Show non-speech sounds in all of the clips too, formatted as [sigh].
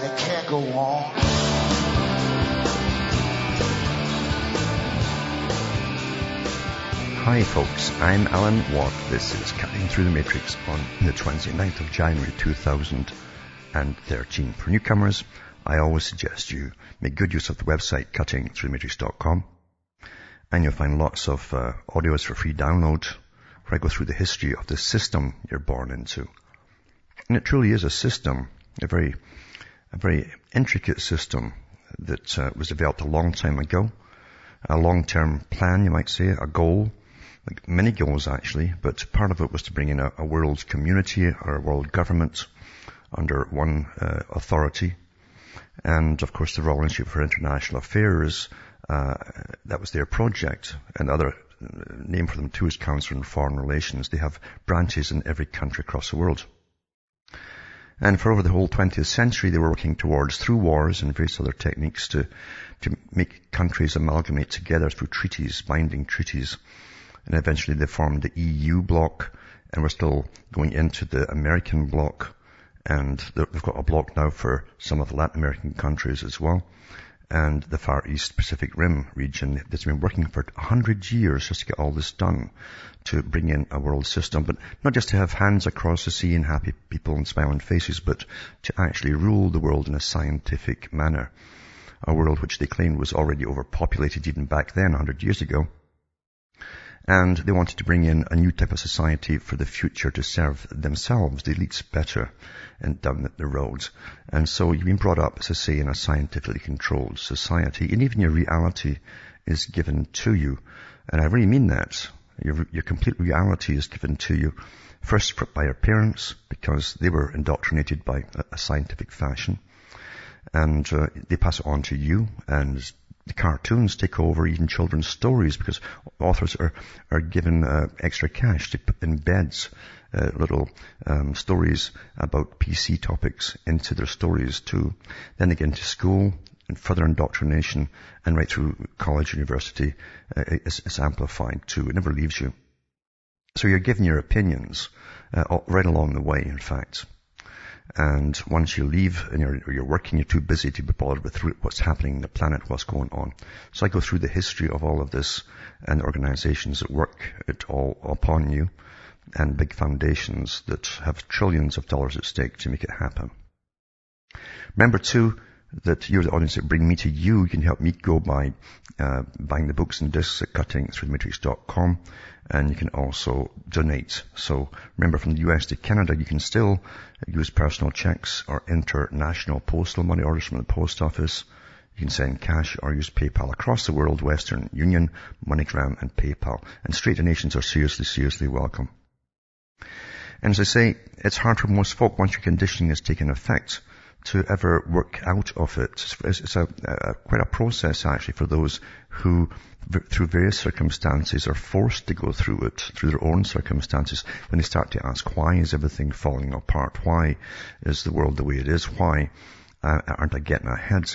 and it can't go on. Hi folks, I'm Alan Watt. This is Cutting Through the Matrix on the 29th of January 2013. For newcomers, I always suggest you make good use of the website cuttingthroughthematrix.com and you'll find lots of uh, audios for free download where I go through the history of the system you're born into. And it truly is a system, a very, a very intricate system that uh, was developed a long time ago. A long-term plan, you might say, a goal, like many goals actually, but part of it was to bring in a, a world community or a world government under one uh, authority. And of course the Royal Institute for International Affairs, uh, that was their project. And other uh, name for them too is Council on Foreign Relations. They have branches in every country across the world. And for over the whole 20th century, they were working towards, through wars and various other techniques, to, to make countries amalgamate together through treaties, binding treaties, and eventually they formed the EU bloc, and we're still going into the American bloc, and they've got a bloc now for some of the Latin American countries as well, and the Far East Pacific Rim region that's been working for a hundred years just to get all this done, to bring in a world system, but not just to have hands across the sea and happy people and smiling faces, but to actually rule the world in a scientific manner. A world which they claimed was already overpopulated even back then, a hundred years ago and they wanted to bring in a new type of society for the future to serve themselves, the elites better, and down the roads. And so you've been brought up, as I say, in a scientifically controlled society, and even your reality is given to you. And I really mean that. Your, your complete reality is given to you first by your parents because they were indoctrinated by a, a scientific fashion and uh, they pass it on to you and cartoons take over even children's stories because authors are, are given uh, extra cash to put embeds uh, little um, stories about PC topics into their stories too. Then they get into school and further indoctrination and right through college, university, uh, it's, it's, amplified too. It never leaves you. So you're given your opinions uh, right along the way, in fact. And once you leave and you're, you're working, you're too busy to be bothered with what's happening in the planet, what's going on. So I go through the history of all of this and organizations that work it all upon you and big foundations that have trillions of dollars at stake to make it happen. Remember too, that you're the audience that bring me to you. You can help me go by uh, buying the books and discs at cuttingthroughthematrix.com and you can also donate. So remember from the US to Canada, you can still use personal checks or international postal money orders from the post office. You can send cash or use PayPal across the world, Western Union, MoneyGram and PayPal. And straight donations are seriously, seriously welcome. And as I say, it's hard for most folk once your conditioning has taken effect to ever work out of it. It's a, a, quite a process actually for those who, through various circumstances, are forced to go through it through their own circumstances. When they start to ask, why is everything falling apart? Why is the world the way it is? Why uh, aren't I getting ahead?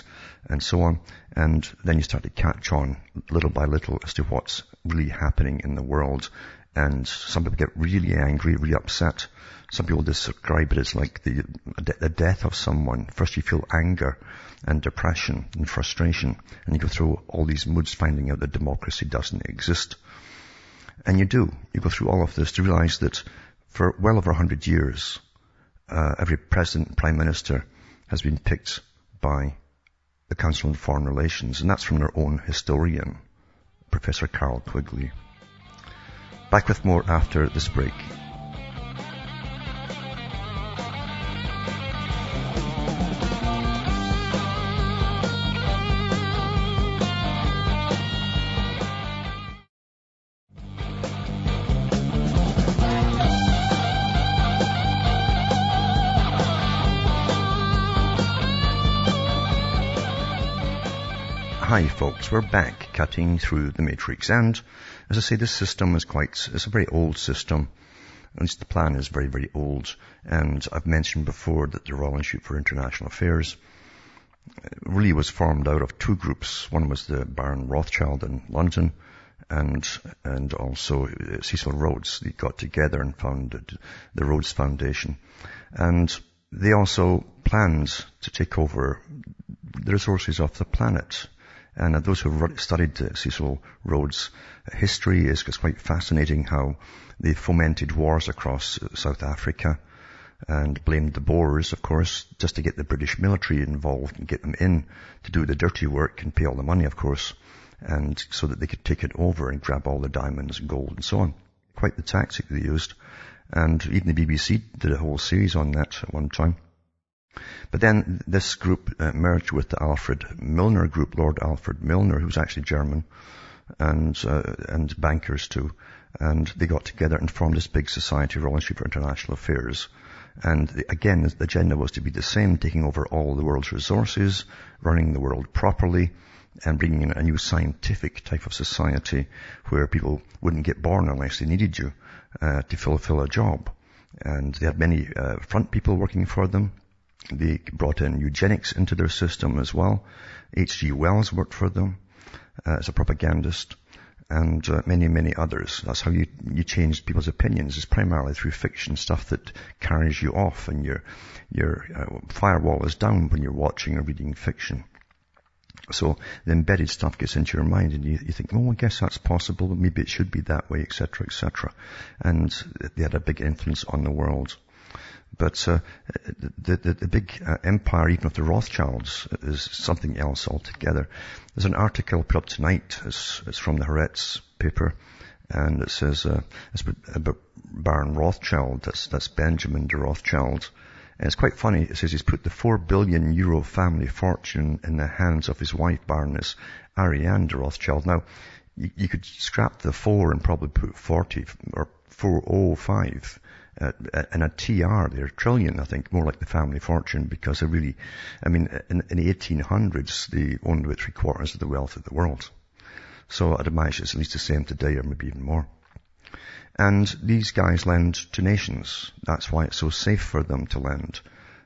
And so on. And then you start to catch on little by little as to what's really happening in the world. And some people get really angry, really upset some people describe it as like the, the death of someone. First you feel anger and depression and frustration and you go through all these moods finding out that democracy doesn't exist. And you do. You go through all of this to realize that for well over a hundred years, uh, every president and prime minister has been picked by the Council on Foreign Relations, and that's from their own historian, Professor Carroll Quigley. Back with more after this break. Folks, we're back cutting through the matrix and as I say this system is quite, it's a very old system. At least the plan is very, very old and I've mentioned before that the Royal Institute for International Affairs uh, really was formed out of two groups. One was the Baron Rothschild in London and, and also uh, Cecil Rhodes. They got together and founded the Rhodes Foundation and they also planned to take over the resources of the planet. And those who have studied uh, Cecil Rhodes' history it's quite fascinating how they fomented wars across uh, South Africa and blamed the Boers, of course, just to get the British military involved and get them in to do the dirty work and pay all the money, of course, and so that they could take it over and grab all the diamonds and gold and so on. Quite the tactic they used. And even the BBC did a whole series on that at one time. But then this group uh, merged with the Alfred Milner group, Lord Alfred Milner, who was actually German, and uh, and bankers too. And they got together and formed this big society, Royal Institute for International Affairs. And the, again, the agenda was to be the same, taking over all the world's resources, running the world properly, and bringing in a new scientific type of society where people wouldn't get born unless they needed you uh, to fulfill a job. And they had many uh, front people working for them, they brought in eugenics into their system as well. H.G. Wells worked for them uh, as a propagandist and uh, many, many others. That's how you, you change people's opinions is primarily through fiction, stuff that carries you off and your, your uh, firewall is down when you're watching or reading fiction. So the embedded stuff gets into your mind and you, you think, oh, I guess that's possible. Maybe it should be that way, etc., etc. And they had a big influence on the world. But uh, the, the, the, big uh, empire, even of the Rothschilds, is something else altogether. There's an article put up tonight. It's, it's from the Haaretz paper, and it says uh, it's about Baron Rothschild. That's that's Benjamin de Rothschild. And it's quite funny. It says he's put the four billion euro family fortune in the hands of his wife, Baroness Ariane de Rothschild. Now, you, you could scrap the four and probably put 40 or 405 and a TR, they're a trillion, I think, more like the family fortune because they really, I mean, in, in the 1800s, they owned about three quarters of the wealth of the world. So I'd imagine it's at least the same today or maybe even more. And these guys lend to nations. That's why it's so safe for them to lend.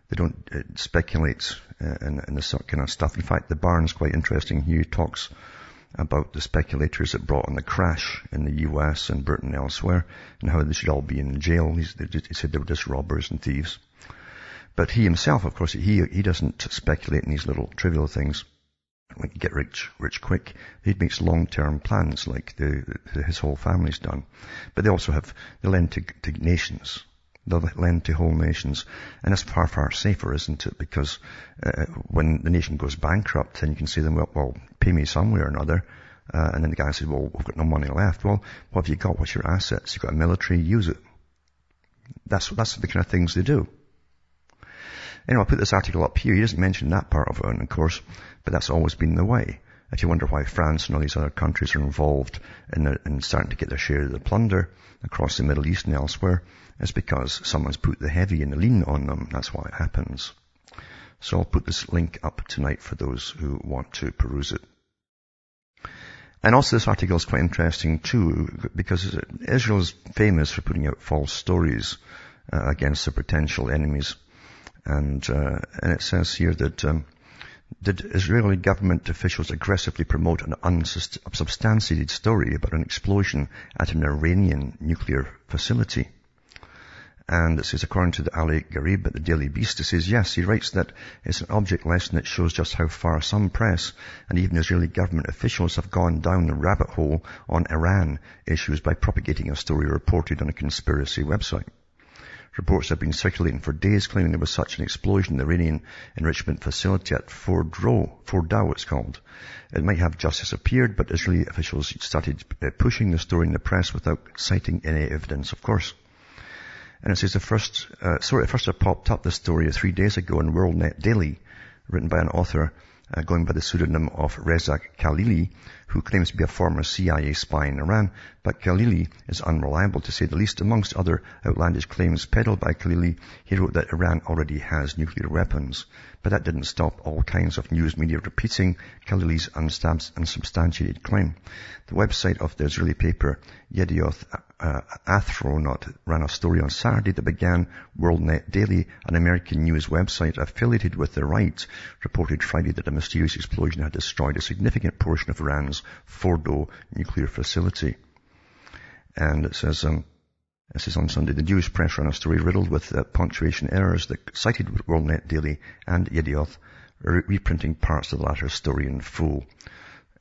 They don't uh, speculate uh, in, in this kind of stuff. In fact, the Baron's quite interesting. He talks about the speculators that brought on the crash in the US and Britain and elsewhere and how they should all be in jail. He said they were just robbers and thieves. But he himself, of course, he, he doesn't speculate in these little trivial things like get rich, rich quick. He makes long-term plans like the, the, his whole family's done. But they also have, they lend to, to nations. They'll lend to whole nations. And it's far, far safer, isn't it? Because uh, when the nation goes bankrupt, then you can say them, well, well pay me somewhere or another. Uh, and then the guy says, well, we've got no money left. Well, what have you got? What's your assets? You've got a military, use it. That's, that's the kind of things they do. Anyway, I'll put this article up here. He doesn't mention that part of it, of course, but that's always been the way. If you wonder why France and all these other countries are involved in, the, in starting to get their share of the plunder across the Middle East and elsewhere, it's because someone's put the heavy and the lean on them. That's why it happens. So I'll put this link up tonight for those who want to peruse it. And also this article is quite interesting too, because Israel is famous for putting out false stories uh, against their potential enemies. And, uh, and it says here that um, did Israeli government officials aggressively promote an unsubstantiated story about an explosion at an Iranian nuclear facility? And it says, according to the Ali Gharib at the Daily Beast, it says, yes, he writes that it's an object lesson that shows just how far some press and even Israeli government officials have gone down the rabbit hole on Iran issues by propagating a story reported on a conspiracy website. Reports have been circulating for days claiming there was such an explosion in the Iranian enrichment facility at Fordow, Fordow it's called. It might have just disappeared, but Israeli officials started uh, pushing the story in the press without citing any evidence, of course. And it says the first, uh, sorry, first popped up this story three days ago in WorldNet Daily, written by an author uh, going by the pseudonym of Reza Kahlili, who claims to be a former CIA spy in Iran, but Kahlili is unreliable to say the least. Amongst other outlandish claims peddled by Kahlili, he wrote that Iran already has nuclear weapons. But that didn't stop all kinds of news media repeating Kahlili's unsubstantiated claim. The website of the Israeli paper Yedioth uh, ran a story on Saturday that began WorldNet Daily, an American news website affiliated with the right, reported Friday that a mysterious explosion had destroyed a significant portion of Iran's Fordo nuclear facility. And it says, um, this is on Sunday. The Jewish press ran a story riddled with uh, punctuation errors that cited WorldNet Daily and Yedioth, re- reprinting parts of the latter story in full.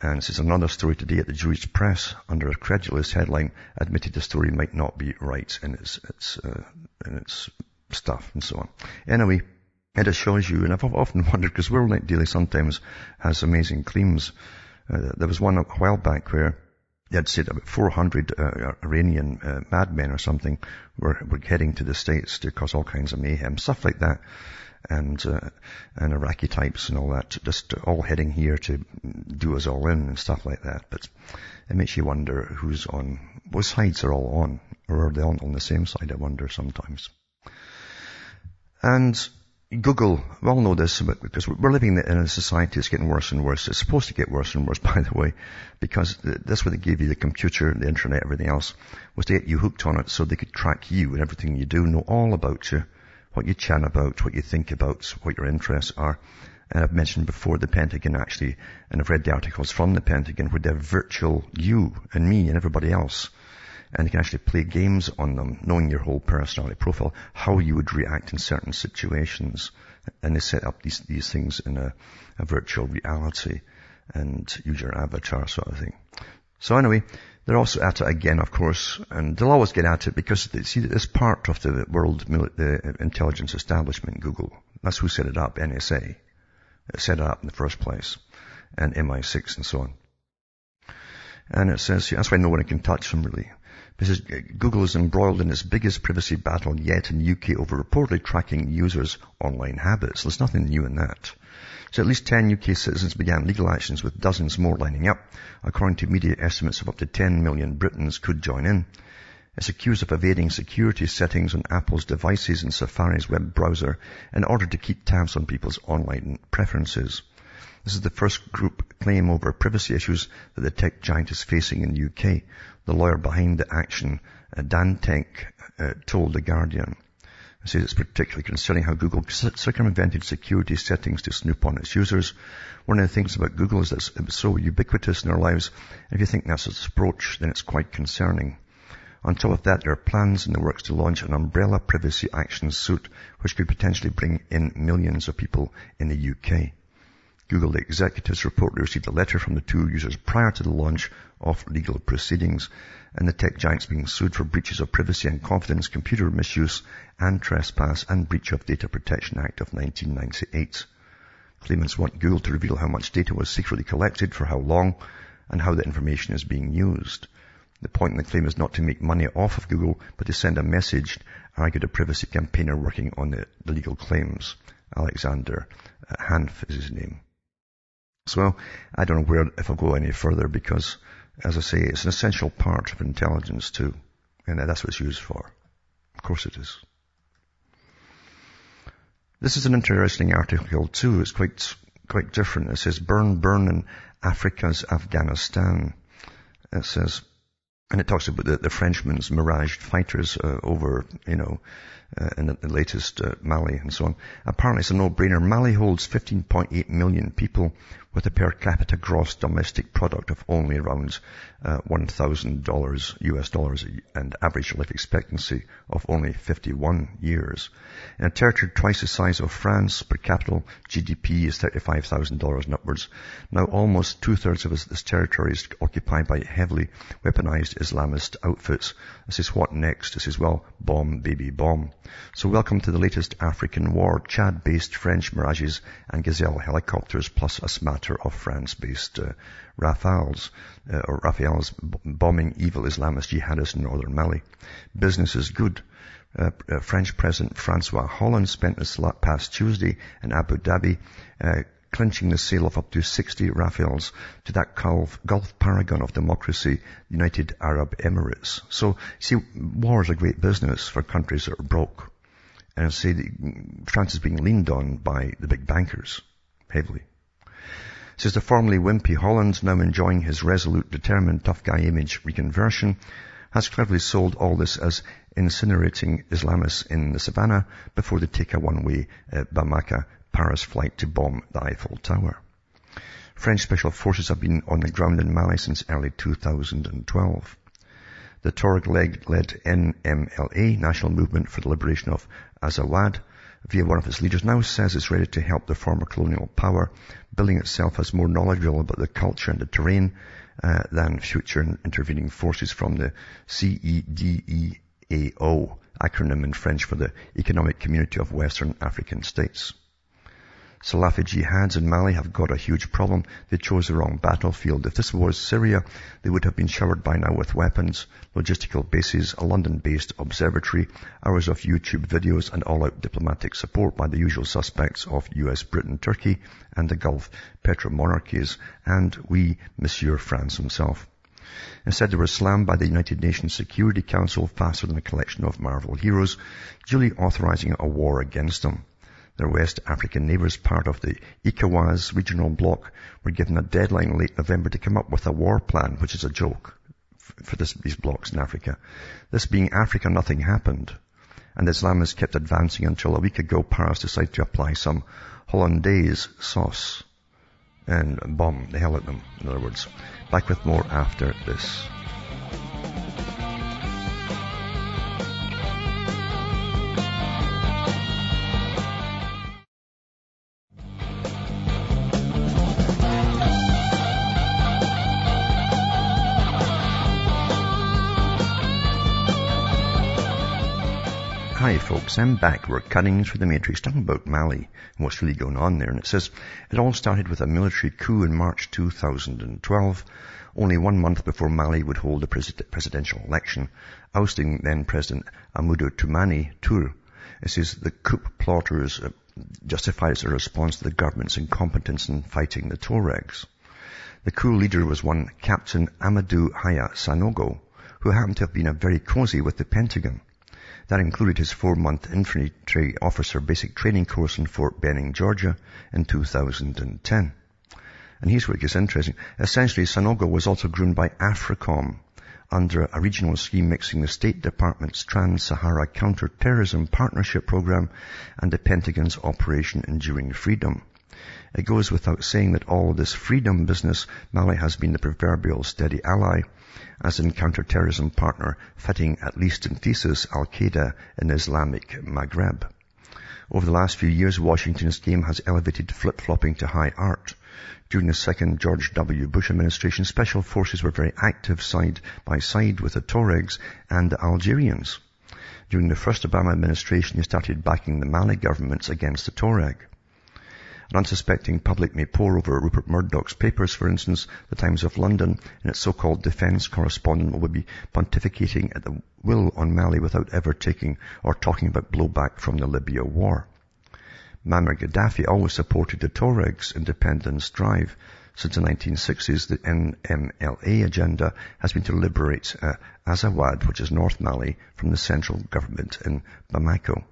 And this is another story today at the Jewish press under a credulous headline admitted the story might not be right in its, its, uh, in its stuff and so on. Anyway, it assures you, and I've often wondered because WorldNet Daily sometimes has amazing claims. Uh, there was one a while back where they had said about 400 uh, Iranian uh, madmen or something were, were heading to the States to cause all kinds of mayhem, stuff like that. And, uh, and Iraqi types and all that, just all heading here to do us all in and stuff like that. But it makes you wonder who's on, what sides are all on, or are they all on the same side, I wonder sometimes. And Google, we all know this but because we're living in a society that's getting worse and worse. It's supposed to get worse and worse, [laughs] by the way, because that's what they gave you, the computer, the internet, everything else, was to get you hooked on it so they could track you and everything you do, know all about you, what you chat about, what you think about, what your interests are. And I've mentioned before the Pentagon actually, and I've read the articles from the Pentagon where they have virtual you and me and everybody else and you can actually play games on them, knowing your whole personality profile, how you would react in certain situations. And they set up these, these things in a, a virtual reality and use your avatar sort of thing. So anyway, they're also at it again, of course, and they'll always get at it because they see that it's part of the world the intelligence establishment, Google. That's who set it up, NSA. It set it up in the first place, and MI6 and so on. And it says, that's why no one can touch them really. Because Google is embroiled in its biggest privacy battle yet in UK over reportedly tracking users' online habits. There's nothing new in that. So at least 10 UK citizens began legal actions with dozens more lining up. According to media estimates of up to 10 million Britons could join in. It's accused of evading security settings on Apple's devices and Safari's web browser in order to keep tabs on people's online preferences. This is the first group claim over privacy issues that the tech giant is facing in the UK. The lawyer behind the action, Dan Dantec, uh, told The Guardian. He says it's particularly concerning how Google circumvented security settings to snoop on its users. One of the things about Google is that it's so ubiquitous in our lives. If you think that's its approach, then it's quite concerning. On top of that, there are plans in the works to launch an umbrella privacy action suit, which could potentially bring in millions of people in the UK. Google executives reportedly received a letter from the two users prior to the launch of legal proceedings, and the tech giants being sued for breaches of privacy and confidence, computer misuse, and trespass, and breach of Data Protection Act of 1998. Claimants want Google to reveal how much data was secretly collected, for how long, and how the information is being used. The point in the claim is not to make money off of Google, but to send a message, argued a privacy campaigner working on the, the legal claims. Alexander Hanf is his name. So I don't know where, if I'll go any further because, as I say, it's an essential part of intelligence too. And that's what it's used for. Of course it is. This is an interesting article too. It's quite, quite different. It says, burn, burn in Africa's Afghanistan. It says, and it talks about the, the Frenchmen's Mirage fighters uh, over, you know, uh, in the, the latest uh, Mali and so on. Apparently it's a no-brainer. Mali holds 15.8 million people with a per capita gross domestic product of only around uh, $1,000 US dollars and average life expectancy of only 51 years. In a territory twice the size of France, per capita GDP is $35,000 and upwards. Now almost two-thirds of this territory is occupied by heavily weaponized Islamist outfits. This is what next? This is, well, bomb, baby, bomb. So welcome to the latest African war, Chad-based French Mirages and Gazelle helicopters, plus a smatter of France-based uh, Rafales, uh, or Rafales bombing evil Islamist jihadists in northern Mali. Business is good. Uh, uh, French President Francois Hollande spent this past Tuesday in Abu Dhabi uh, clinching the sale of up to 60 Rafales to that Gulf, Gulf paragon of democracy, United Arab Emirates. So, see, war is a great business for countries that are broke. And say France is being leaned on by the big bankers, heavily. Says the formerly wimpy Hollande, now enjoying his resolute, determined, tough guy image reconversion, has cleverly sold all this as incinerating Islamists in the savannah before they take a one-way uh, Bamako Paris flight to bomb the Eiffel Tower. French special forces have been on the ground in Mali since early 2012. The Tuareg-led NMLA, National Movement for the Liberation of Azawad, via one of its leaders, now says it's ready to help the former colonial power, billing itself as more knowledgeable about the culture and the terrain uh, than future intervening forces from the CEDEAO, acronym in French for the Economic Community of Western African States. Salafi jihads in Mali have got a huge problem. They chose the wrong battlefield. If this was Syria, they would have been showered by now with weapons, logistical bases, a London-based observatory, hours of YouTube videos, and all-out diplomatic support by the usual suspects of US, Britain, Turkey, and the Gulf petromonarchies, and we, Monsieur France himself. Instead, they were slammed by the United Nations Security Council faster than a collection of Marvel heroes, duly authorizing a war against them. Their West African neighbours, part of the ECOWAS regional bloc, were given a deadline late November to come up with a war plan, which is a joke for this, these blocs in Africa. This being Africa, nothing happened. And the Islamists kept advancing until a week ago Paris decided to apply some Hollandaise sauce and bomb the hell at them, in other words. Back with more after this. Hi folks, I'm back. We're cutting through the matrix talking about Mali and what's really going on there. And it says, it all started with a military coup in March 2012, only one month before Mali would hold a presidential election, ousting then President Amadou Toumani Touré. It says the coup plotters uh, justifies their response to the government's incompetence in fighting the Tuaregs. The coup leader was one Captain Amadou Haya Sanogo, who happened to have been a very cozy with the Pentagon. That included his four-month infantry officer basic training course in Fort Benning, Georgia in 2010. And here's where it gets interesting. Essentially, Sanogo was also groomed by AFRICOM under a regional scheme mixing the State Department's Trans-Sahara Counter-Terrorism Partnership Program and the Pentagon's Operation Enduring Freedom. It goes without saying that all this freedom business, Mali has been the proverbial steady ally as an counter-terrorism partner fitting at least in thesis Al-Qaeda in Islamic Maghreb. Over the last few years, Washington's game has elevated flip-flopping to high art. During the second George W. Bush administration, special forces were very active side by side with the Tuaregs and the Algerians. During the first Obama administration, he started backing the Mali governments against the Tuareg. An unsuspecting public may pore over Rupert Murdoch's papers, for instance, the Times of London and its so-called defense correspondent will be pontificating at the will on Mali without ever taking or talking about blowback from the Libya war. Muammar Gaddafi always supported the Tuareg's independence drive. Since the 1960s, the NMLA agenda has been to liberate uh, Azawad, which is North Mali, from the central government in Bamako.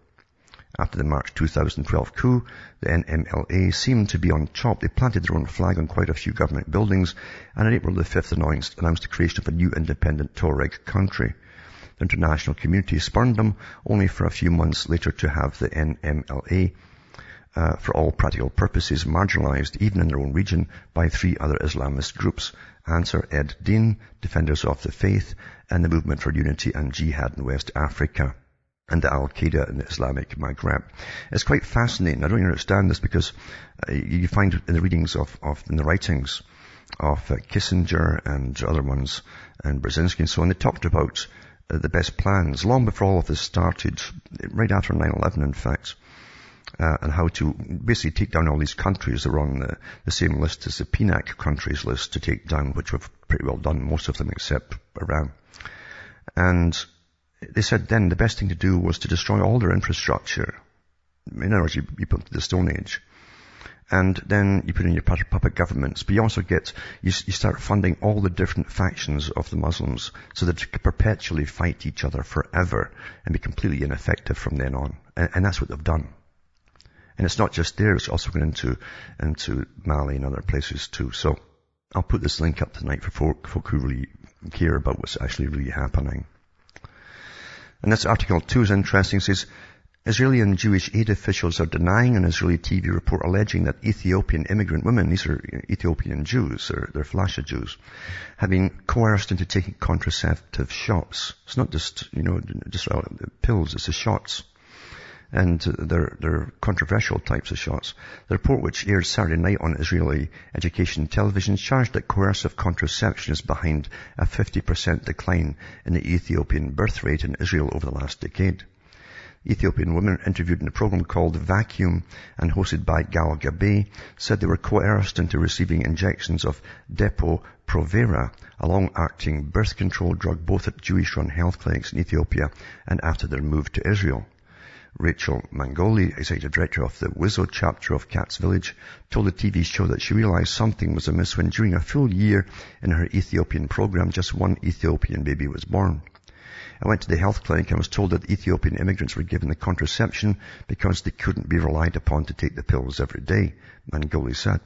After the March 2012 coup, the NMLA seemed to be on top. They planted their own flag on quite a few government buildings and on April the 5th announced, announced the creation of a new independent Tuareg country. The international community spurned them only for a few months later to have the NMLA uh, for all practical purposes marginalized even in their own region by three other Islamist groups, Ansar Ed Din, Defenders of the Faith, and the Movement for Unity and Jihad in West Africa and Al-Qaeda in the Islamic Maghreb. It's quite fascinating. I don't understand this because uh, you find in the readings of, of in the writings of uh, Kissinger and other ones and Brzezinski and so on, they talked about uh, the best plans long before all of this started, right after 9-11 in fact, uh, and how to basically take down all these countries that are on the, the same list as the PNAC countries list to take down, which we've pretty well done, most of them except Iran. And they said then the best thing to do was to destroy all their infrastructure. In other words, you, you put the Stone Age. And then you put in your puppet governments, but you also get, you, you start funding all the different factions of the Muslims so that they perpetually fight each other forever and be completely ineffective from then on. And, and that's what they've done. And it's not just there, it's also going into, into Mali and other places too. So I'll put this link up tonight for folk, folk who really care about what's actually really happening. And this article too is interesting. It says, Israeli and Jewish aid officials are denying an Israeli TV report alleging that Ethiopian immigrant women, these are Ethiopian Jews, they're, they're Falasha Jews, have been coerced into taking contraceptive shots. It's not just, you know, just pills, it's the shots and they're, they're controversial types of shots. The report, which aired Saturday night on Israeli education television, charged that coercive contraception is behind a 50% decline in the Ethiopian birth rate in Israel over the last decade. Ethiopian women interviewed in a program called Vacuum and hosted by Gal Gabay said they were coerced into receiving injections of Depo-Provera, a long-acting birth control drug both at Jewish-run health clinics in Ethiopia and after their move to Israel. Rachel Mangoli, executive director of the Wizo chapter of Cats Village, told the TV show that she realized something was amiss when during a full year in her Ethiopian program, just one Ethiopian baby was born. I went to the health clinic and was told that Ethiopian immigrants were given the contraception because they couldn't be relied upon to take the pills every day, Mangoli said.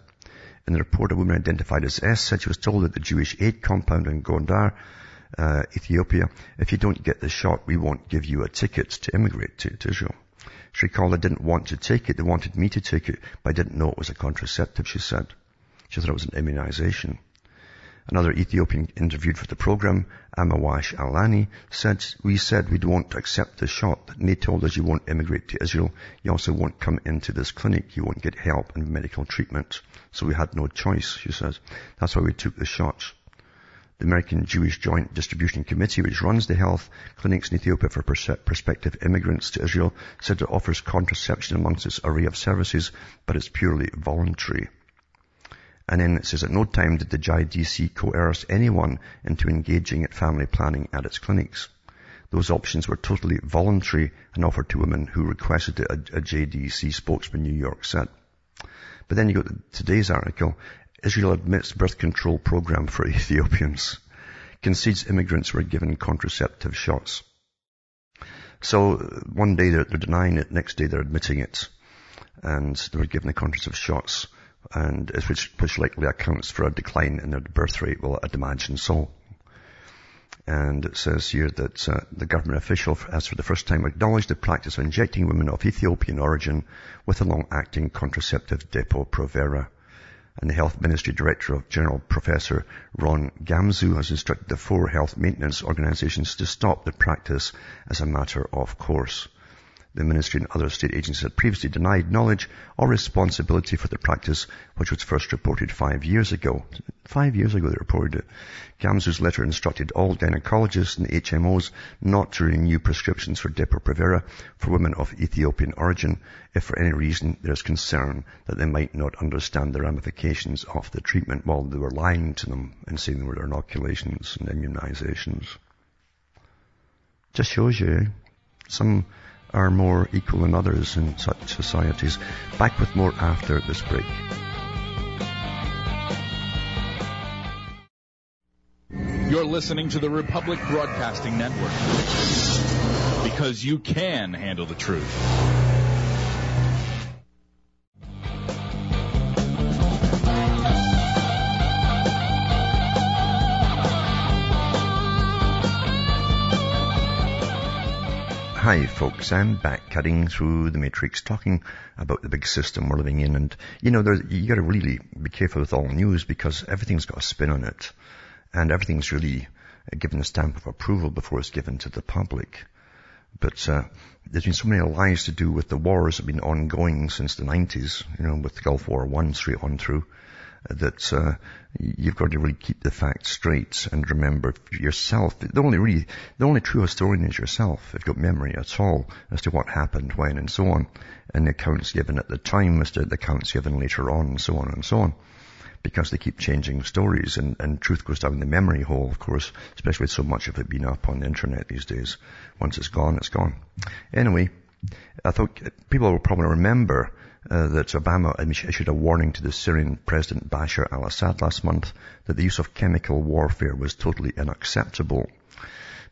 In the report, a woman identified as S said she was told that the Jewish aid compound in Gondar uh, Ethiopia, if you don't get the shot, we won't give you a ticket to immigrate to, to Israel. I didn't want to take it. They wanted me to take it, but I didn't know it was a contraceptive, she said. She thought it was an immunization. Another Ethiopian interviewed for the program, Amawash Alani, said, we said we don't accept the shot. They told us you won't immigrate to Israel. You also won't come into this clinic. You won't get help and medical treatment. So we had no choice, she says. That's why we took the shots. The American Jewish Joint Distribution Committee, which runs the health clinics in Ethiopia for prospective immigrants to Israel, said it offers contraception amongst its array of services, but it's purely voluntary. And then it says at no time did the JIDC coerce anyone into engaging at family planning at its clinics. Those options were totally voluntary and offered to women who requested it, a, a JDC spokesman New York said. But then you go to today's article, Israel admits birth control program for Ethiopians. Concedes immigrants were given contraceptive shots. So one day they're, they're denying it, next day they're admitting it. And they were given the contraceptive shots. And which, which likely accounts for a decline in their birth rate. Well, I'd imagine so. And it says here that uh, the government official has for the first time acknowledged the practice of injecting women of Ethiopian origin with a long-acting contraceptive Depo-Provera and the Health Ministry Director of General Professor Ron Gamzu has instructed the four health maintenance organizations to stop the practice as a matter of course. The ministry and other state agencies had previously denied knowledge or responsibility for the practice, which was first reported five years ago. Five years ago they reported it. Gamzu's letter instructed all gynecologists and HMOs not to renew prescriptions for Depo-Provera for women of Ethiopian origin if for any reason there is concern that they might not understand the ramifications of the treatment while they were lying to them and saying they were inoculations and immunizations. Just shows you some are more equal than others in such societies. Back with more after this break. You're listening to the Republic Broadcasting Network because you can handle the truth. Hi folks, I'm back cutting through the matrix talking about the big system we're living in. And you know, you gotta really be careful with all news because everything's got a spin on it. And everything's really given a stamp of approval before it's given to the public. But uh, there's been so many lies to do with the wars that have been ongoing since the 90s, you know, with Gulf War 1 straight on through that uh, you've got to really keep the facts straight and remember yourself. The only really, the only true historian is yourself. If you've got memory at all as to what happened, when, and so on, and the accounts given at the time as to the accounts given later on, and so on and so on. Because they keep changing stories and, and truth goes down the memory hole, of course, especially with so much of it being up on the internet these days. Once it's gone, it's gone. Anyway, I thought people will probably remember uh, that Obama issued a warning to the Syrian President Bashar al-Assad last month that the use of chemical warfare was totally unacceptable.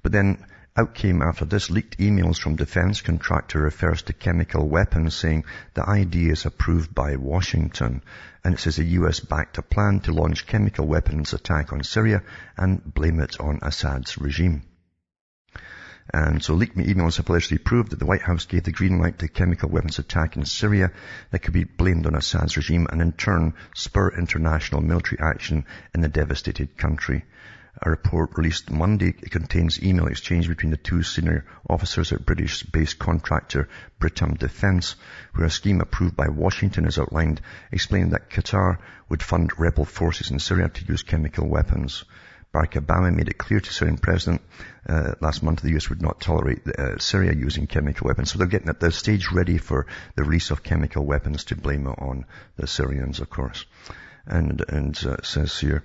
But then out came after this leaked emails from defense contractor refers to chemical weapons saying the idea is approved by Washington and it says the US backed a plan to launch chemical weapons attack on Syria and blame it on Assad's regime. And so leaked emails have allegedly proved that the White House gave the green light to chemical weapons attack in Syria that could be blamed on Assad's regime and in turn spur international military action in the devastated country. A report released Monday contains email exchange between the two senior officers at British-based contractor Britam Defence, where a scheme approved by Washington is outlined, explaining that Qatar would fund rebel forces in Syria to use chemical weapons. Barack Obama made it clear to Syrian president uh, last month the U.S. would not tolerate uh, Syria using chemical weapons. So they're getting at the stage ready for the release of chemical weapons to blame it on the Syrians, of course. And and uh, says here,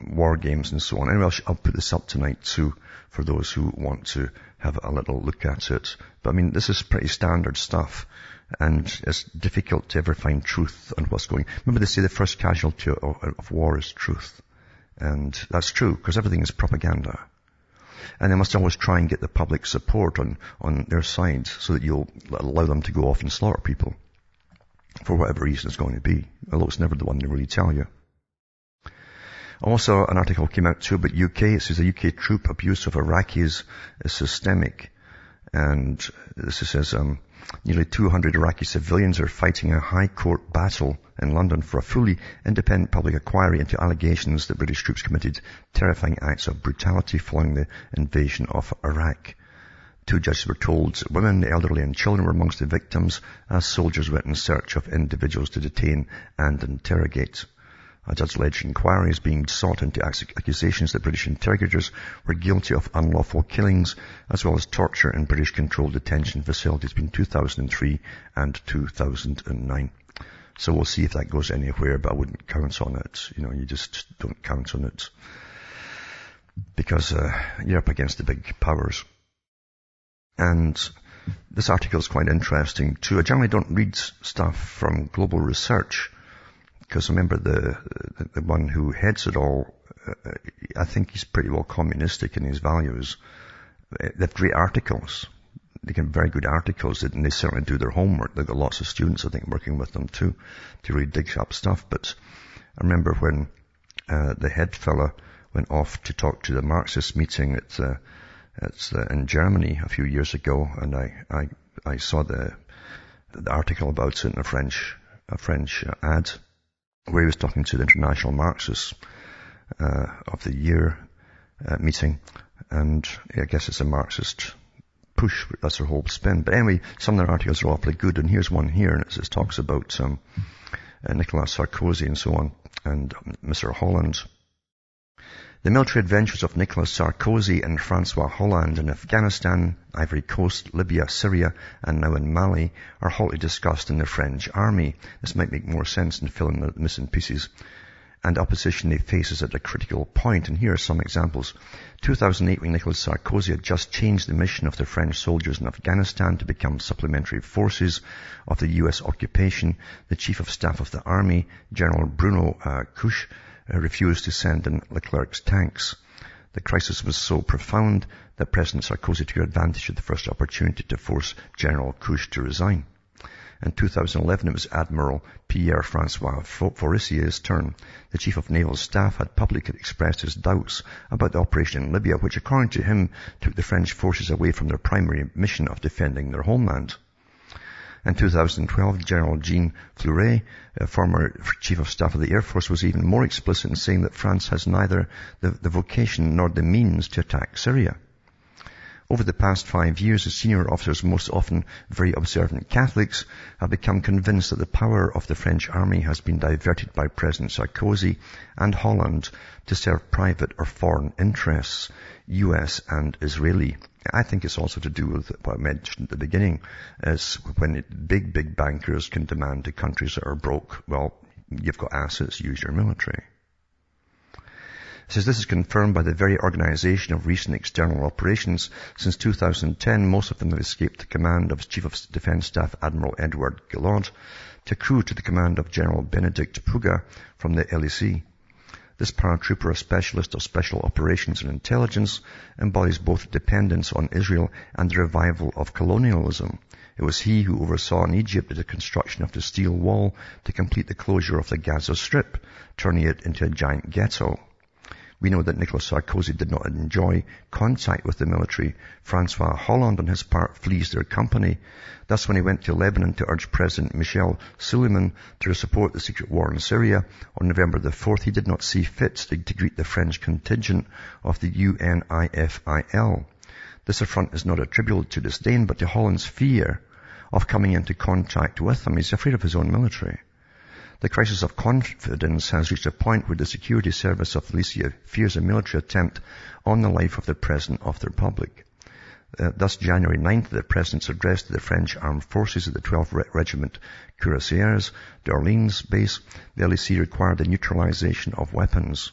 war games and so on. Anyway, I'll, I'll put this up tonight too for those who want to have a little look at it. But I mean, this is pretty standard stuff. And it's difficult to ever find truth on what's going. Remember they say the first casualty of, of war is truth. And that's true, because everything is propaganda. And they must always try and get the public support on, on their side so that you'll allow them to go off and slaughter people. For whatever reason it's going to be. Although it's never the one they really tell you. Also, an article came out too about UK. It says the UK troop abuse of Iraqis is systemic. And this says, um, Nearly 200 Iraqi civilians are fighting a high court battle in London for a fully independent public inquiry into allegations that British troops committed terrifying acts of brutality following the invasion of Iraq. Two judges were told women, the elderly and children were amongst the victims as soldiers went in search of individuals to detain and interrogate. A judge-led inquiry is being sought into accusations that British interrogators were guilty of unlawful killings as well as torture in British-controlled detention facilities between 2003 and 2009. So we'll see if that goes anywhere, but I wouldn't count on it. You know, you just don't count on it. Because uh, you're up against the big powers. And this article is quite interesting too. I generally don't read stuff from global research because remember the, the, one who heads it all, uh, I think he's pretty well communistic in his values. They have great articles. They get very good articles, and they certainly do their homework. They've got lots of students, I think, working with them too, to really dig up stuff. But I remember when uh, the head fella went off to talk to the Marxist meeting at, uh, at uh, in Germany a few years ago, and I I, I saw the the article about it in a French a French uh, ad where he was talking to the International Marxists uh, of the Year uh, meeting, and I guess it's a Marxist push. That's their whole spin. But anyway, some of their articles are awfully good, and here's one here, and it, talks about um, uh, Nicolas Sarkozy and so on, and Mr. Hollande. The military adventures of Nicolas Sarkozy and Francois Hollande in Afghanistan, Ivory Coast, Libya, Syria, and now in Mali are hotly discussed in the French army. This might make more sense in filling the missing pieces. And opposition they face is at a critical point. point, and here are some examples. 2008, when Nicolas Sarkozy had just changed the mission of the French soldiers in Afghanistan to become supplementary forces of the US occupation, the Chief of Staff of the Army, General Bruno uh, Uh, refused to send in Leclerc's tanks. The crisis was so profound that President Sarkozy took advantage of the first opportunity to force General Cuche to resign. In 2011, it was Admiral Pierre-Francois Forissier's turn. The Chief of Naval Staff had publicly expressed his doubts about the operation in Libya, which according to him took the French forces away from their primary mission of defending their homeland. In 2012, General Jean Fleury, former Chief of Staff of the Air Force, was even more explicit in saying that France has neither the, the vocation nor the means to attack Syria. Over the past five years, the senior officers, most often very observant Catholics, have become convinced that the power of the French army has been diverted by President Sarkozy and Hollande to serve private or foreign interests, US and Israeli. I think it's also to do with what I mentioned at the beginning, is when big, big bankers can demand to countries that are broke, well, you've got assets, use your military. Says this is confirmed by the very organization of recent external operations. Since 2010, most of them have escaped the command of Chief of Defense Staff Admiral Edward Guillaud to crew to the command of General Benedict Puga from the Elysee. This paratrooper, a specialist of special operations and intelligence, embodies both dependence on Israel and the revival of colonialism. It was he who oversaw in Egypt the construction of the steel wall to complete the closure of the Gaza Strip, turning it into a giant ghetto. We know that Nicolas Sarkozy did not enjoy contact with the military. Francois Hollande, on his part, flees their company. Thus, when he went to Lebanon to urge President Michel Suleiman to support the secret war in Syria on November the 4th, he did not see fit to, to greet the French contingent of the UNIFIL. This affront is not attributable to disdain, but to Hollande's fear of coming into contact with them. He's afraid of his own military. The crisis of confidence has reached a point where the security service of Elysee fears a military attempt on the life of the President of the Republic. Uh, thus, January 9th, the President's address to the French Armed Forces at the 12th Re- Regiment Cuirassiers, Orleans base, the Elysee required the neutralization of weapons.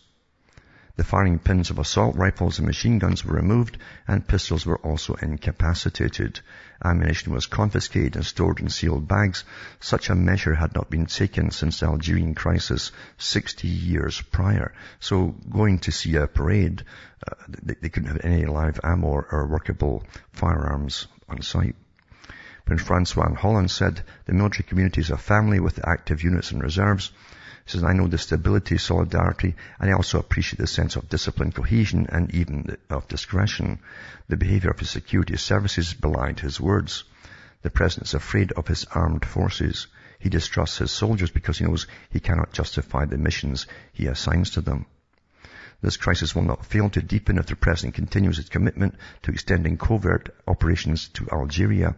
The firing pins of assault rifles and machine guns were removed and pistols were also incapacitated. Ammunition was confiscated and stored in sealed bags. Such a measure had not been taken since the Algerian crisis 60 years prior. So going to see a parade, uh, they, they, couldn't have any live ammo or, or workable firearms on site. Prince Francois Hollande said the military community is a family with active units and reserves. He says, I know the stability, solidarity, and I also appreciate the sense of discipline, cohesion, and even of discretion. The behavior of his security services belied his words. The President is afraid of his armed forces. He distrusts his soldiers because he knows he cannot justify the missions he assigns to them. This crisis will not fail to deepen if the President continues his commitment to extending covert operations to Algeria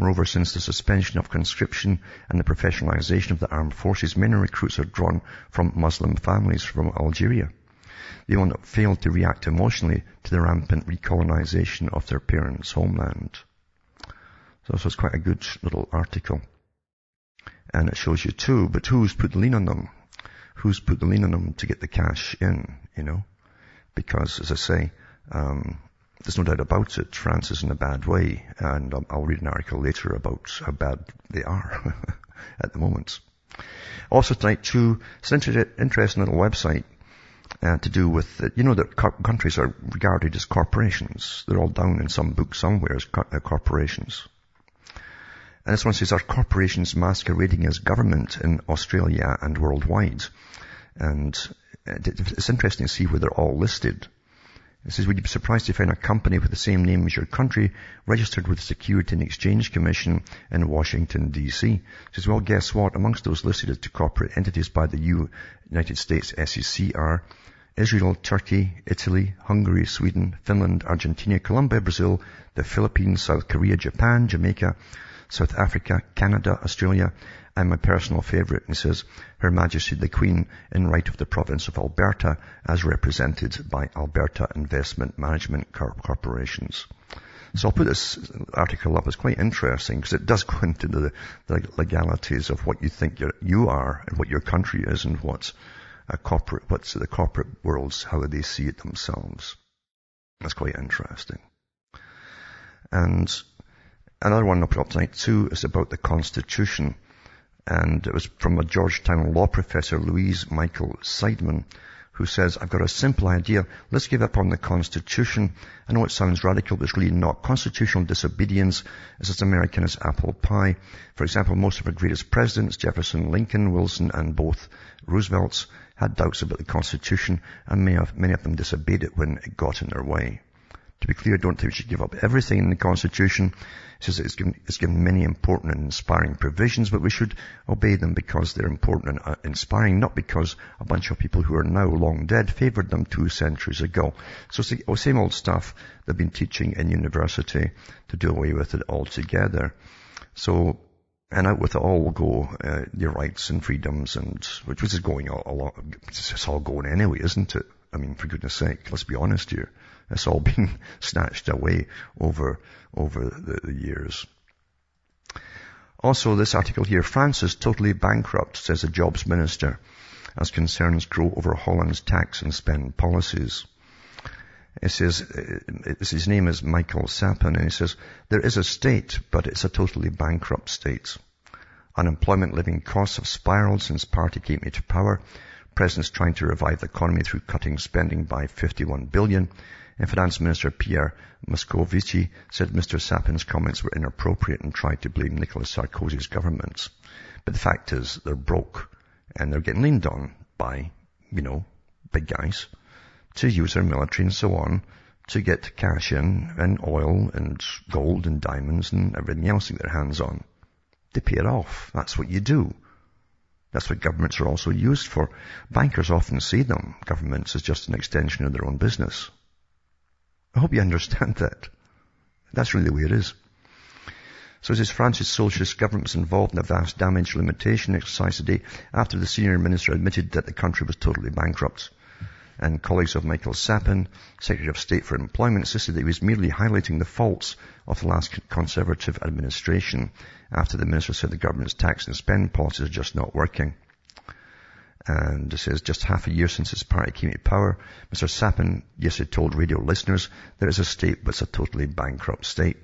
Moreover, since the suspension of conscription and the professionalization of the armed forces, many recruits are drawn from Muslim families from Algeria. They will not fail to react emotionally to the rampant recolonization of their parents' homeland. So this was quite a good little article. And it shows you too, but who's put the lean on them? Who's put the lean on them to get the cash in, you know? Because, as I say, um, there's no doubt about it. France is in a bad way, and um, I'll read an article later about how bad they are [laughs] at the moment. Also tonight too, it's an interesting little website uh, to do with, you know that co- countries are regarded as corporations. They're all down in some book somewhere as uh, corporations. And this one says, are corporations masquerading as government in Australia and worldwide? And uh, it's interesting to see where they're all listed. It says, would you be surprised to find a company with the same name as your country registered with the Security and Exchange Commission in Washington, D.C.? It says, well, guess what? Amongst those listed as corporate entities by the United States SEC are Israel, Turkey, Italy, Hungary, Sweden, Finland, Argentina, Colombia, Brazil, the Philippines, South Korea, Japan, Jamaica, South Africa, Canada, Australia, and my personal favourite, says, Her Majesty the Queen in right of the province of Alberta as represented by Alberta Investment Management Corporations. So I'll put this article up. It's quite interesting because it does [laughs] go into the, the legalities of what you think you are and what your country is and what's a corporate, what's the corporate world's, how they see it themselves. That's quite interesting. And another one I'll put up tonight too is about the Constitution and it was from a Georgetown law professor, Louise Michael Seidman, who says, I've got a simple idea. Let's give up on the Constitution. I know it sounds radical, but it's really not. Constitutional disobedience is as American as apple pie. For example, most of our greatest presidents, Jefferson, Lincoln, Wilson, and both Roosevelts, had doubts about the Constitution, and many of, many of them disobeyed it when it got in their way. To be clear, I don't think we should give up everything in the Constitution. It says it's given, it's given many important and inspiring provisions, but we should obey them because they're important and uh, inspiring, not because a bunch of people who are now long dead favored them two centuries ago. So it's the oh, same old stuff they've been teaching in university to do away with it altogether. So and out with it all will go uh, your rights and freedoms and which, is going along it's all going anyway isn't it i mean for goodness sake let's be honest here it's all [laughs] been snatched away over, over the, the years. Also, this article here, France is totally bankrupt, says the jobs minister. as concerns grow over Hollande's tax and spend policies. It says, his name is Michael Sapin, and he says, there is a state, but it's a totally bankrupt state. Unemployment living costs have spiraled since party came into power. President's trying to revive the economy through cutting spending by 51 billion. And Finance Minister Pierre Moscovici said Mr. Sapin's comments were inappropriate and tried to blame Nicolas Sarkozy's government. But the fact is, they're broke and they're getting leaned on by, you know, big guys to use their military and so on to get cash in and oil and gold and diamonds and everything else to get their hands on. They pay it off. That's what you do. That's what governments are also used for. Bankers often see them, governments, as just an extension of their own business. I hope you understand that. That's really the way it is. So as France's socialist government was involved in a vast damage limitation exercise today after the senior minister admitted that the country was totally bankrupt and colleagues of Michael Sapin, Secretary of State for Employment, insisted that he was merely highlighting the faults of the last Conservative administration after the minister said the government's tax and spend policies are just not working. And it says just half a year since his party came to power, Mr. Sapin yesterday told radio listeners there is a state but it's a totally bankrupt state.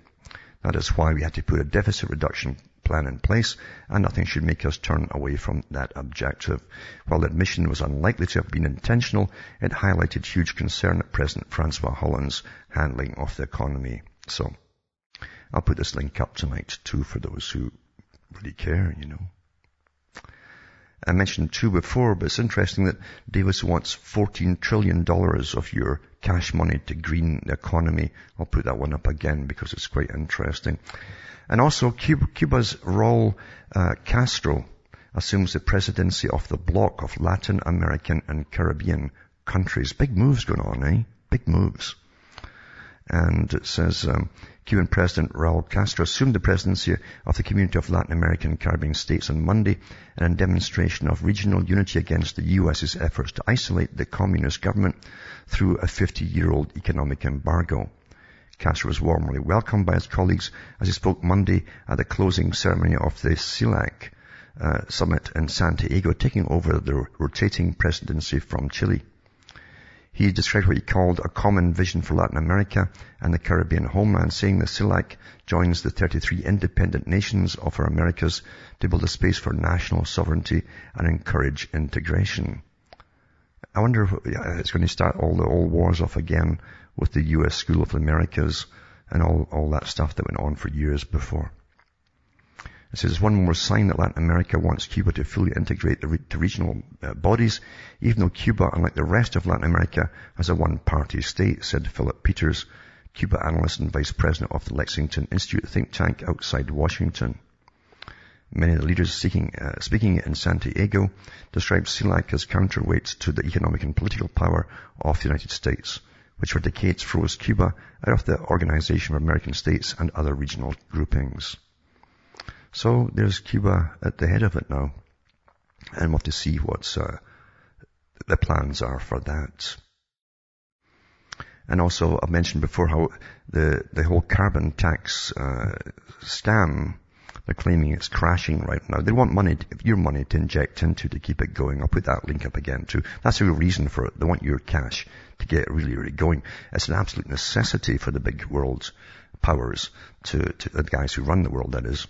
That is why we had to put a deficit reduction plan in place, and nothing should make us turn away from that objective. While the admission was unlikely to have been intentional, it highlighted huge concern at President Francois Hollande's handling of the economy. So, I'll put this link up tonight too for those who really care, you know. I mentioned two before, but it's interesting that Davos wants $14 trillion of your cash money to green the economy. I'll put that one up again because it's quite interesting. And also Cuba's Raul uh, Castro assumes the presidency of the bloc of Latin American and Caribbean countries. Big moves going on, eh? Big moves. And it says, um, Cuban President Raul Castro assumed the presidency of the Community of Latin American and Caribbean States on Monday in a demonstration of regional unity against the U.S.'s efforts to isolate the communist government through a 50-year-old economic embargo. Castro was warmly welcomed by his colleagues as he spoke Monday at the closing ceremony of the CELAC uh, summit in Santiago, taking over the rotating presidency from Chile. He described what he called a common vision for Latin America and the Caribbean homeland, saying the CELAC joins the 33 independent nations of our Americas to build a space for national sovereignty and encourage integration. I wonder if it's going to start all the old wars off again with the U.S. School of Americas and all, all that stuff that went on for years before. It says one more sign that Latin America wants Cuba to fully integrate the, re- to regional uh, bodies, even though Cuba, unlike the rest of Latin America, has a one-party state, said Philip Peters, Cuba analyst and vice president of the Lexington Institute think tank outside Washington. Many of the leaders seeking, uh, speaking in Santiago described CELAC as counterweights to the economic and political power of the United States which for decades froze Cuba out of the Organization of American States and other regional groupings. So there's Cuba at the head of it now. And we'll have to see what uh, the plans are for that. And also, I've mentioned before how the, the whole carbon tax uh, scam they're claiming it's crashing right now. They want money, your money to inject into to keep it going. I'll put that link up again too. That's the reason for it. They want your cash to get really, really going. It's an absolute necessity for the big world powers to, to the guys who run the world, that is,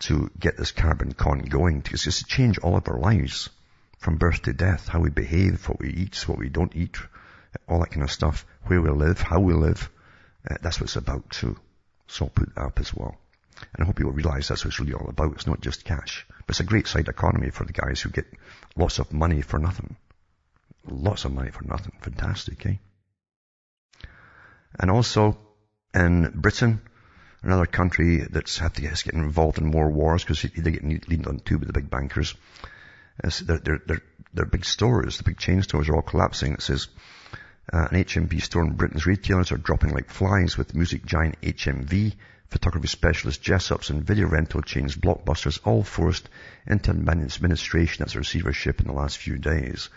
to get this carbon con going because it's to change all of our lives from birth to death, how we behave, what we eat, what we don't eat, all that kind of stuff, where we live, how we live. Uh, that's what it's about too. So I'll put that up as well. And I hope you'll realize that's what it's really all about. It's not just cash. But it's a great side economy for the guys who get lots of money for nothing. Lots of money for nothing. Fantastic, eh? And also, in Britain, another country that's had to get getting involved in more wars because they get leaned on too by the big bankers. Their, their, their, their big stores, the big chain stores are all collapsing. It says, uh, an HMV store in Britain's retailers are dropping like flies with music giant HMV photography specialist Jessops and video rental chains Blockbusters all forced into administration as a receivership in the last few days.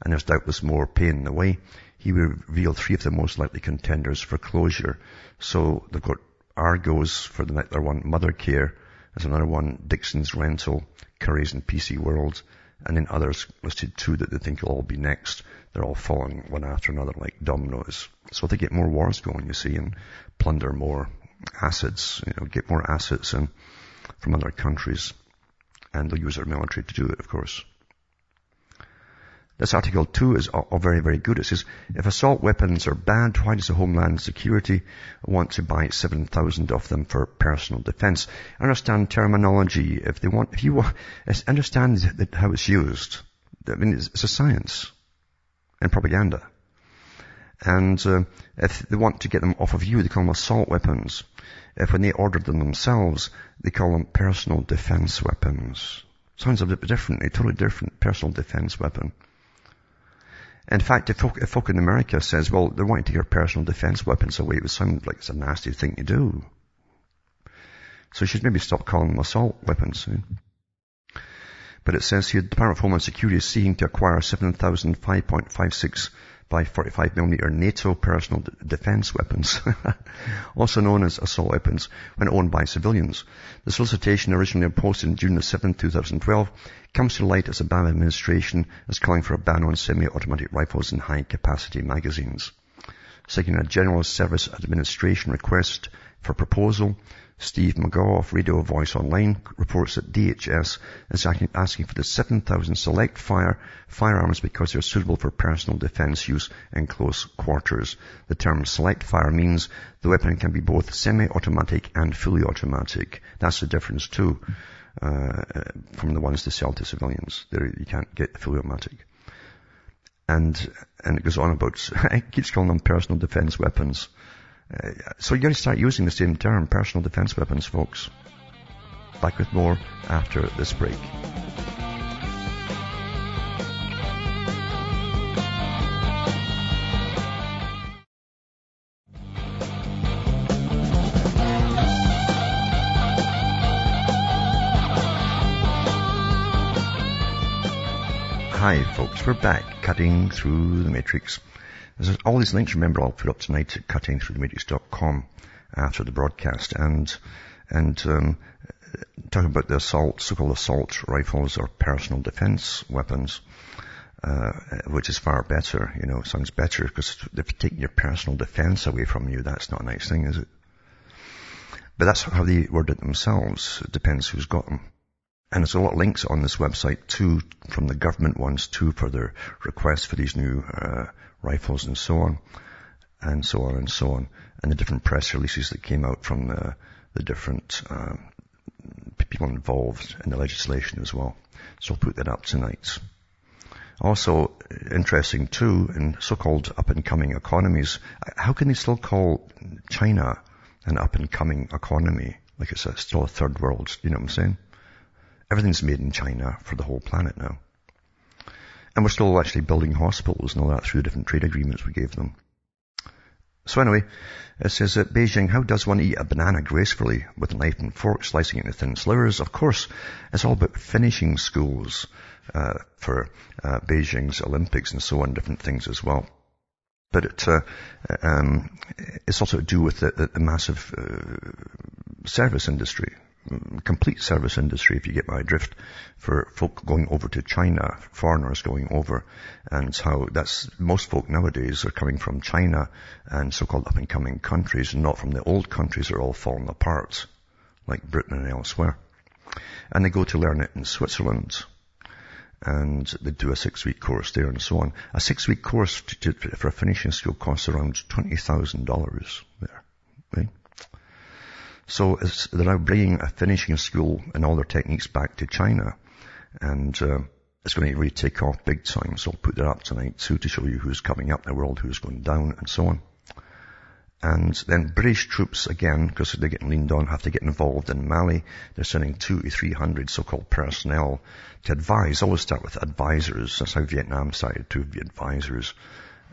And there's doubtless more pain in the way. He revealed three of the most likely contenders for closure. So they've got Argos for the other one, Mothercare. There's another one, Dixon's Retail, Curry's and PC World. and then others listed too that they think will all be next. They're all falling one after another like dominoes. So they get more wars going, you see, and plunder more assets, you know, get more assets in from other countries. And they'll use their military to do it, of course. This article too is all very, very good. It says, if assault weapons are banned, why does the Homeland Security want to buy 7,000 of them for personal defense? Understand terminology. If they want, if you want, understand how it's used. I mean, it's, it's a science and propaganda. And uh, if they want to get them off of you, they call them assault weapons. If when they order them themselves, they call them personal defense weapons. Sounds a bit different, a totally different personal defense weapon. In fact, if folk, if folk in America says, well, they're wanting to get personal defense weapons away, it would sound like it's a nasty thing to do. So you should maybe stop calling them assault weapons. Eh? But it says here, the Department of Homeland Security is seeking to acquire 7,005.56 by 45 millimeter NATO personal defense weapons, [laughs] also known as assault weapons, when owned by civilians. The solicitation originally posted in June 7, 2012, comes to light as the Obama administration is calling for a ban on semi-automatic rifles and high-capacity magazines. Seeking a General Service Administration request for proposal, Steve of Radio Voice Online reports that DHS is asking for the 7,000 select fire firearms because they're suitable for personal defense use in close quarters. The term select fire means the weapon can be both semi-automatic and fully automatic. That's the difference too, uh, from the ones they sell to civilians. They're, you can't get fully automatic. And, and it goes on about, [laughs] it keeps calling them personal defense weapons. Uh, so you're going to start using the same term, personal defense weapons, folks. Back with more after this break. Hi folks, we're back cutting through the matrix. There's all these links, remember, I'll put up tonight at cuttingthroughthematrix.com after the broadcast. And, and, um, talking about the assault, so-called assault rifles or personal defense weapons, uh, which is far better, you know, sounds better because if taking your personal defense away from you, that's not a nice thing, is it? But that's how they word it themselves. It depends who's got them. And there's a lot of links on this website too, from the government ones too, for their requests for these new uh, rifles and so on, and so on and so on, and the different press releases that came out from the, the different uh, people involved in the legislation as well. So I'll put that up tonight. Also, interesting too, in so-called up-and-coming economies, how can they still call China an up-and-coming economy? Like it's a, still a third world, you know what I'm saying? Everything's made in China for the whole planet now. And we're still actually building hospitals and all that through the different trade agreements we gave them. So anyway, it says that Beijing, how does one eat a banana gracefully with a knife and fork, slicing it into thin slivers? Of course, it's all about finishing schools uh, for uh, Beijing's Olympics and so on, different things as well. But it, uh, um, it's also to do with the, the, the massive uh, service industry complete service industry, if you get my drift, for folk going over to China, foreigners going over, and how that's, most folk nowadays are coming from China and so-called up-and-coming countries, not from the old countries that are all falling apart, like Britain and elsewhere. And they go to learn it in Switzerland, and they do a six-week course there and so on. A six-week course to, to, for a finishing school costs around $20,000 there? So they're now bringing a finishing school and all their techniques back to China. And uh, it's going to really take off big time. So I'll put that up tonight too to show you who's coming up in the world, who's going down and so on. And then British troops, again, because they're getting leaned on, have to get involved in Mali. They're sending two to three hundred so-called personnel to advise. Always start with advisors. That's how Vietnam started to advisors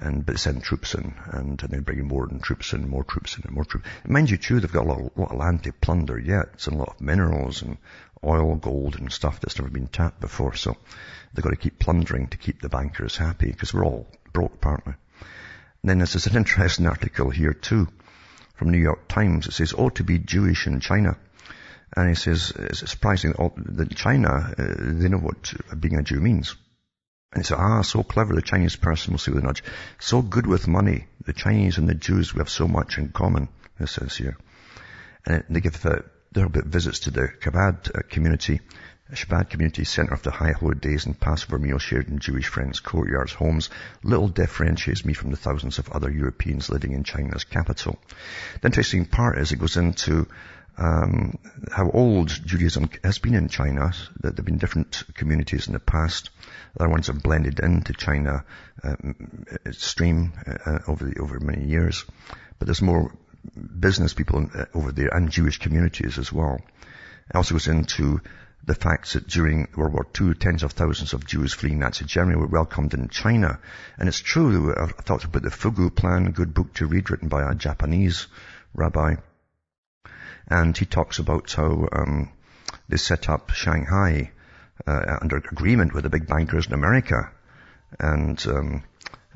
and but send troops in, and, and then bringing more and troops in, more troops in, and more troops. Mind you, too, they've got a lot, a lot of land to plunder yet, and a lot of minerals and oil, gold, and stuff that's never been tapped before. So they've got to keep plundering to keep the bankers happy, because we're all broke, apparently. And then there's an [laughs] interesting article here too, from New York Times. It says, "Oh, to be Jewish in China." And he says, it's surprising that China, uh, they know what being a Jew means. And he said, ah, so clever, the Chinese person will see with a nudge. So good with money. The Chinese and the Jews, we have so much in common, it says here. And they give uh, little bit visits to the Chabad uh, community, Chabad community center of the high holidays and Passover meal shared in Jewish friends' courtyards, homes. Little differentiates me from the thousands of other Europeans living in China's capital. The interesting part is it goes into um, how old Judaism has been in China, that there have been different communities in the past. Other ones have blended into China uh, stream uh, over the, over many years. But there's more business people uh, over there and Jewish communities as well. It also goes into the fact that during World War II, tens of thousands of Jews fleeing Nazi Germany were welcomed in China. And it's true, I've talked about the Fugu Plan, a good book to read written by a Japanese rabbi and he talks about how um, they set up Shanghai uh, under agreement with the big bankers in America, and um,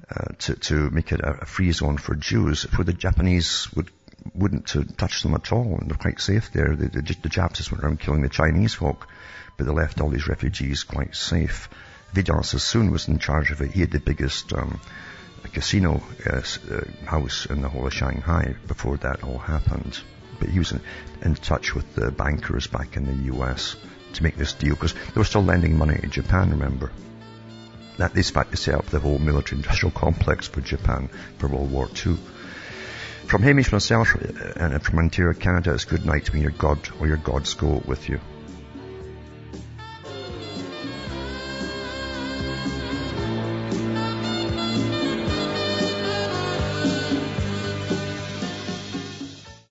uh, to, to make it a, a, free zone for Jews, where the Japanese would wouldn't uh, touch them at all, and they're quite safe there. The, the, the Japs went around killing the Chinese folk, but they left all these refugees quite safe. Vidal Sassoon was in charge of it. He had the biggest um, casino uh, uh, house in the whole of Shanghai before that all happened but he was in, in touch with the bankers back in the US to make this deal because they were still lending money to Japan, remember. That is back to set up the whole military industrial complex for Japan for World War II. From Hamish myself uh, and from Ontario, Canada, it's good night. May your God or your gods go with you.